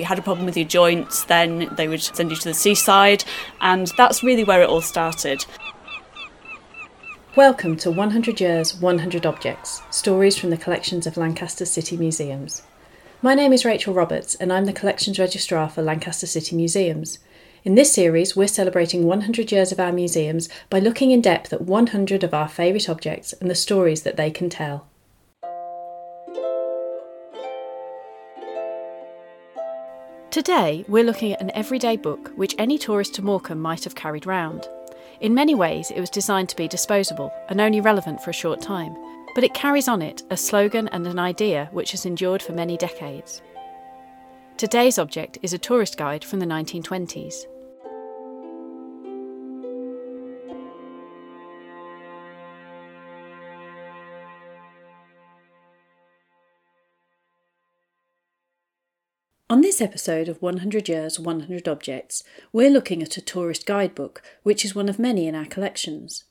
you had a problem with your joints, then they would send you to the seaside, and that's really where it all started. Welcome to 100 Years, 100 Objects Stories from the collections of Lancaster City Museums. My name is Rachel Roberts, and I'm the Collections Registrar for Lancaster City Museums. In this series, we're celebrating 100 years of our museums by looking in depth at 100 of our favourite objects and the stories that they can tell. Today, we're looking at an everyday book which any tourist to Morecambe might have carried round. In many ways, it was designed to be disposable and only relevant for a short time, but it carries on it a slogan and an idea which has endured for many decades. Today's object is a tourist guide from the 1920s. On this episode of 100 Years, 100 Objects, we're looking at a tourist guidebook, which is one of many in our collections.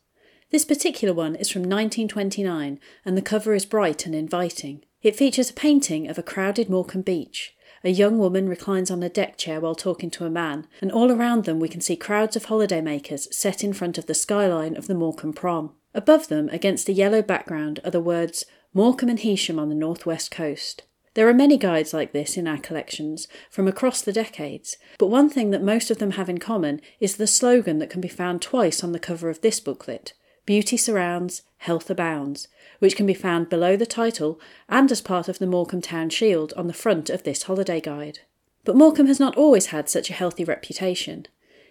This particular one is from 1929, and the cover is bright and inviting. It features a painting of a crowded Morecambe beach. A young woman reclines on a deck chair while talking to a man, and all around them we can see crowds of holidaymakers set in front of the skyline of the Morecambe Prom. Above them, against a yellow background, are the words Morecambe and Heysham on the northwest coast. There are many guides like this in our collections from across the decades, but one thing that most of them have in common is the slogan that can be found twice on the cover of this booklet Beauty Surrounds, Health Abounds, which can be found below the title and as part of the Morecambe Town Shield on the front of this holiday guide. But Morecambe has not always had such a healthy reputation.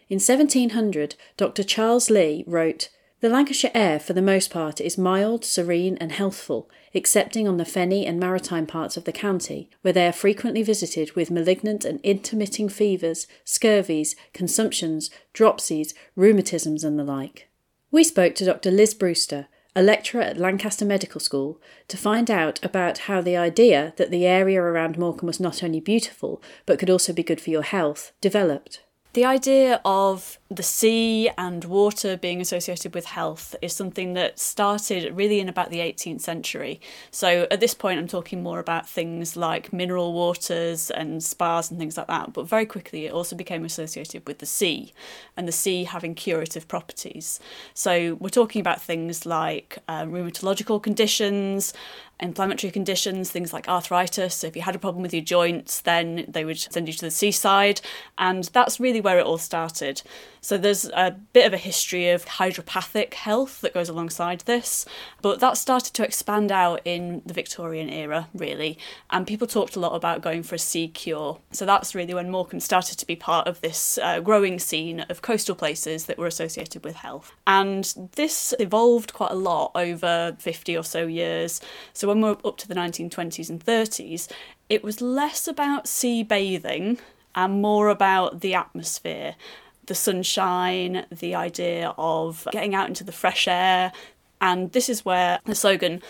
In 1700, Dr. Charles Leigh wrote, the Lancashire air, for the most part, is mild, serene, and healthful, excepting on the fenny and maritime parts of the county, where they are frequently visited with malignant and intermitting fevers, scurvies, consumptions, dropsies, rheumatisms, and the like. We spoke to Dr. Liz Brewster, a lecturer at Lancaster Medical School, to find out about how the idea that the area around Morecambe was not only beautiful, but could also be good for your health, developed. The idea of the sea and water being associated with health is something that started really in about the 18th century. So at this point, I'm talking more about things like mineral waters and spas and things like that. But very quickly, it also became associated with the sea and the sea having curative properties. So we're talking about things like uh, rheumatological conditions, inflammatory conditions, things like arthritis. So if you had a problem with your joints, then they would send you to the seaside. And that's really where it all started. So there's a bit of a history of hydropathic health that goes alongside this, but that started to expand out in the Victorian era, really, and people talked a lot about going for a sea cure. So that's really when Morecambe started to be part of this uh, growing scene of coastal places that were associated with health. And this evolved quite a lot over 50 or so years. So when we're up to the 1920s and 30s, it was less about sea bathing and more about the atmosphere the sunshine, the idea of getting out into the fresh air. And this is where the slogan,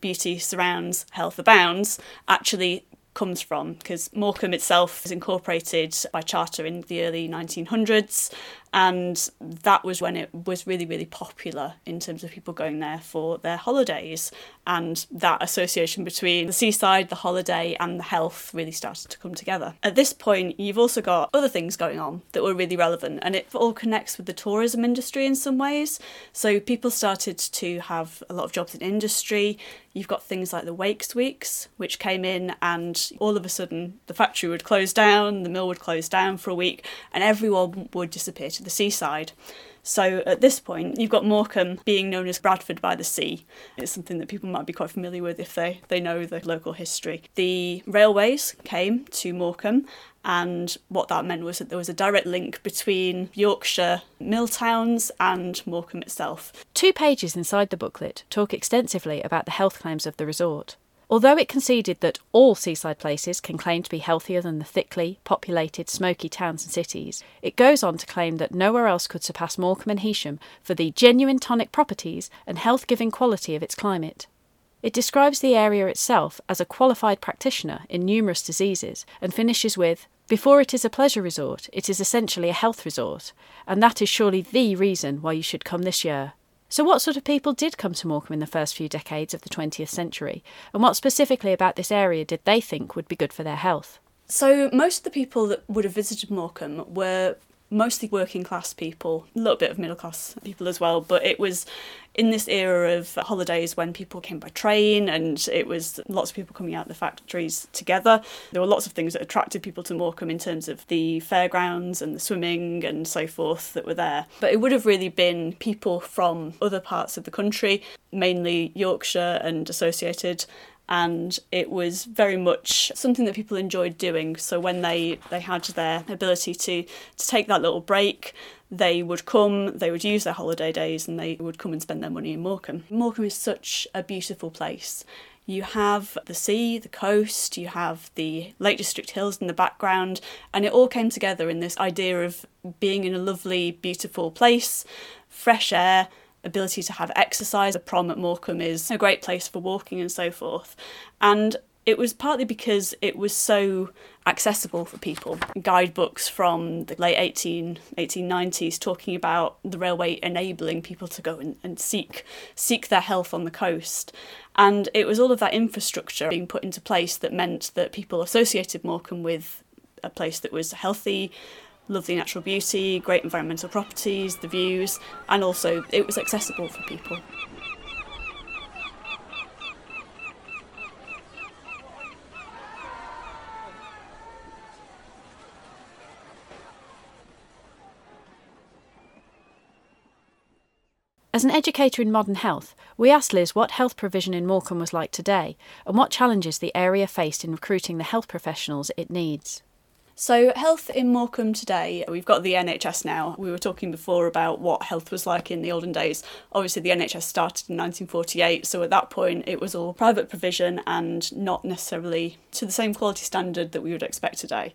Beauty Surrounds, Health Abounds, actually comes from because Morecambe itself was incorporated by charter in the early 1900s and that was when it was really really popular in terms of people going there for their holidays. And that association between the seaside the holiday and the health really started to come together. At this point you've also got other things going on that were really relevant and it all connects with the tourism industry in some ways. So people started to have a lot of jobs in industry. You've got things like the wakes weeks which came in and all of a sudden the factory would close down the mill would close down for a week and everyone would disappear to the seaside. So at this point, you've got Morecambe being known as Bradford by the Sea. It's something that people might be quite familiar with if they, they know the local history. The railways came to Morecambe, and what that meant was that there was a direct link between Yorkshire mill towns and Morecambe itself. Two pages inside the booklet talk extensively about the health claims of the resort. Although it conceded that all seaside places can claim to be healthier than the thickly populated, smoky towns and cities, it goes on to claim that nowhere else could surpass Morecambe and Heysham for the genuine tonic properties and health giving quality of its climate. It describes the area itself as a qualified practitioner in numerous diseases and finishes with Before it is a pleasure resort, it is essentially a health resort, and that is surely the reason why you should come this year. So, what sort of people did come to Morecambe in the first few decades of the 20th century, and what specifically about this area did they think would be good for their health? So, most of the people that would have visited Morecambe were mostly working class people, a little bit of middle class people as well, but it was in this era of holidays when people came by train and it was lots of people coming out of the factories together. There were lots of things that attracted people to Morecambe in terms of the fairgrounds and the swimming and so forth that were there. But it would have really been people from other parts of the country, mainly Yorkshire and associated and it was very much something that people enjoyed doing. So when they, they had their ability to, to take that little break, they would come, they would use their holiday days, and they would come and spend their money in Morecambe. Morecambe is such a beautiful place. You have the sea, the coast, you have the Lake District Hills in the background, and it all came together in this idea of being in a lovely, beautiful place, fresh air, ability to have exercise. A prom at Morecambe is a great place for walking and so forth. And it was partly because it was so accessible for people. Guidebooks from the late 18, 1890s talking about the railway enabling people to go and, and seek seek their health on the coast. And it was all of that infrastructure being put into place that meant that people associated Morecambe with a place that was healthy, lovely natural beauty, great environmental properties, the views, and also it was accessible for people. As an educator in modern health, we asked Liz what health provision in Morecambe was like today and what challenges the area faced in recruiting the health professionals it needs. So, health in Morecambe today, we've got the NHS now. We were talking before about what health was like in the olden days. Obviously, the NHS started in 1948, so at that point it was all private provision and not necessarily to the same quality standard that we would expect today.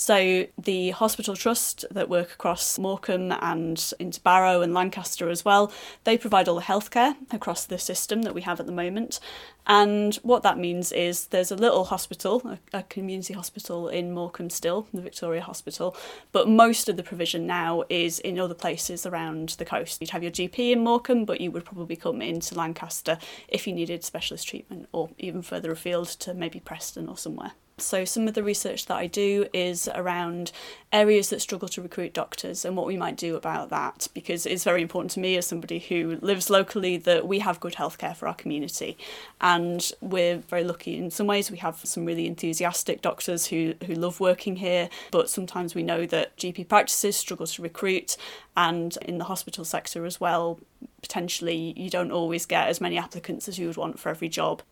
So, the hospital trust that work across Morecambe and into Barrow and Lancaster as well, they provide all the healthcare across the system that we have at the moment. And what that means is there's a little hospital, a, community hospital in Morecambe still, the Victoria Hospital, but most of the provision now is in other places around the coast. You'd have your GP in Morecambe, but you would probably come into Lancaster if you needed specialist treatment or even further afield to maybe Preston or somewhere. So, some of the research that I do is around areas that struggle to recruit doctors and what we might do about that, because it's very important to me as somebody who lives locally that we have good healthcare for our community. And we're very lucky in some ways. We have some really enthusiastic doctors who, who love working here, but sometimes we know that GP practices struggle to recruit, and in the hospital sector as well, potentially you don't always get as many applicants as you would want for every job.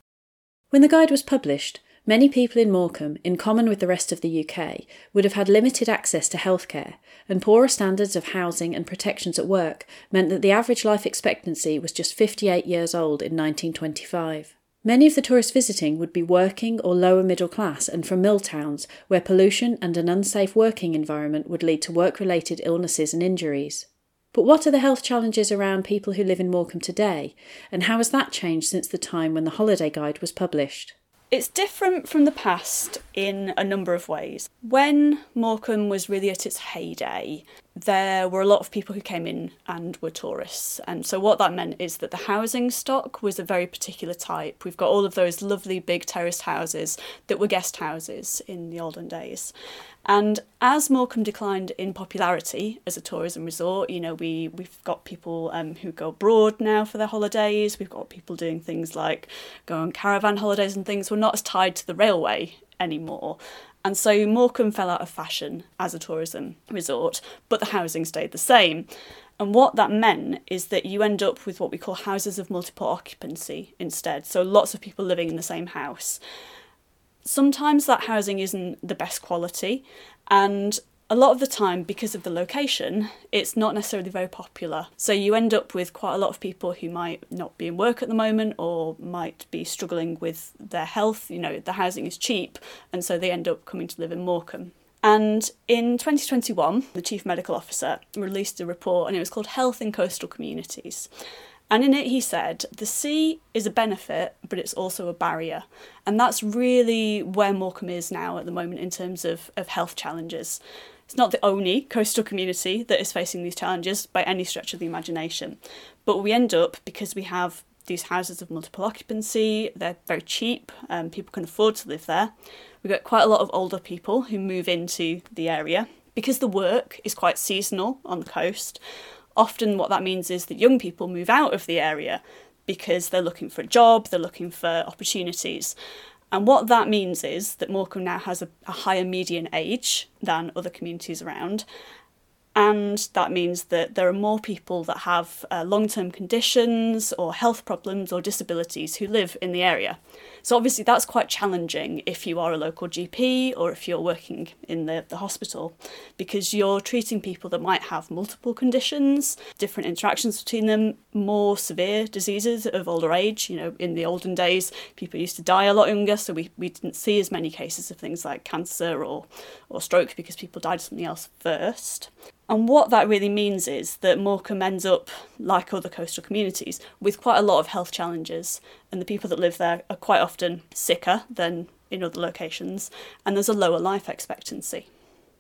When the guide was published, Many people in Morecambe, in common with the rest of the UK, would have had limited access to healthcare, and poorer standards of housing and protections at work meant that the average life expectancy was just 58 years old in 1925. Many of the tourists visiting would be working or lower middle class and from mill towns where pollution and an unsafe working environment would lead to work related illnesses and injuries. But what are the health challenges around people who live in Morecambe today, and how has that changed since the time when the holiday guide was published? It's different from the past in a number of ways. When Morecambe was really at its heyday, there were a lot of people who came in and were tourists. And so, what that meant is that the housing stock was a very particular type. We've got all of those lovely big terraced houses that were guest houses in the olden days. And as Morecambe declined in popularity as a tourism resort, you know, we, we've got people um, who go abroad now for their holidays, we've got people doing things like go on caravan holidays and things. We're not as tied to the railway anymore. And so Morecambe fell out of fashion as a tourism resort, but the housing stayed the same. And what that meant is that you end up with what we call houses of multiple occupancy instead. So lots of people living in the same house sometimes that housing isn't the best quality, and a lot of the time, because of the location, it's not necessarily very popular. So you end up with quite a lot of people who might not be in work at the moment or might be struggling with their health. You know, the housing is cheap, and so they end up coming to live in Morecambe. And in 2021, the Chief Medical Officer released a report, and it was called Health in Coastal Communities. And in it, he said, the sea is a benefit, but it's also a barrier. And that's really where Morecambe is now at the moment in terms of, of health challenges. It's not the only coastal community that is facing these challenges by any stretch of the imagination. But we end up, because we have these houses of multiple occupancy, they're very cheap, um, people can afford to live there. We've got quite a lot of older people who move into the area because the work is quite seasonal on the coast. Often, what that means is that young people move out of the area because they're looking for a job, they're looking for opportunities. And what that means is that Morecambe now has a, a higher median age than other communities around, and that means that there are more people that have uh, long term conditions or health problems or disabilities who live in the area. So, obviously, that's quite challenging if you are a local GP or if you're working in the, the hospital because you're treating people that might have multiple conditions, different interactions between them, more severe diseases of older age. You know, in the olden days, people used to die a lot younger, so we, we didn't see as many cases of things like cancer or, or stroke because people died of something else first. And what that really means is that Morecambe ends up, like other coastal communities, with quite a lot of health challenges, and the people that live there are quite often sicker than in other locations, and there's a lower life expectancy.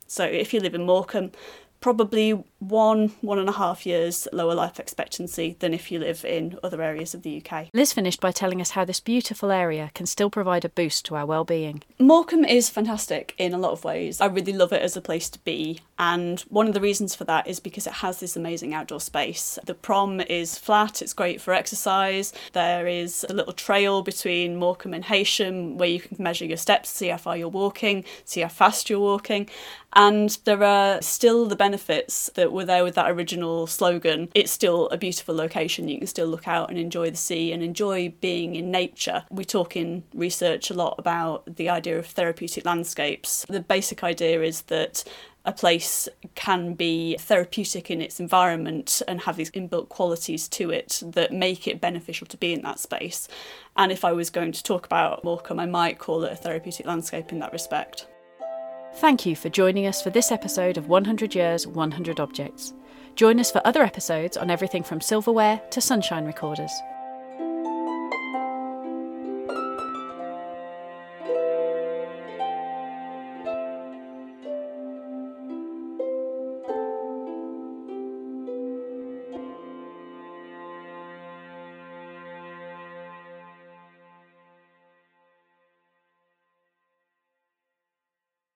So if you live in Morecambe, probably one, one and a half years lower life expectancy than if you live in other areas of the UK. Liz finished by telling us how this beautiful area can still provide a boost to our well-being. Morecambe is fantastic in a lot of ways. I really love it as a place to be, and one of the reasons for that is because it has this amazing outdoor space. The prom is flat, it's great for exercise. There is a little trail between Morecambe and Heysham where you can measure your steps, see how far you're walking, see how fast you're walking, and there are still the benefits that were there with that original slogan. It's still a beautiful location. You can still look out and enjoy the sea and enjoy being in nature. We talk in research a lot about the idea of therapeutic landscapes. The basic idea is that a place can be therapeutic in its environment and have these inbuilt qualities to it that make it beneficial to be in that space. And if I was going to talk about Morecambe, I might call it a therapeutic landscape in that respect. Thank you for joining us for this episode of 100 Years, 100 Objects. Join us for other episodes on everything from silverware to sunshine recorders.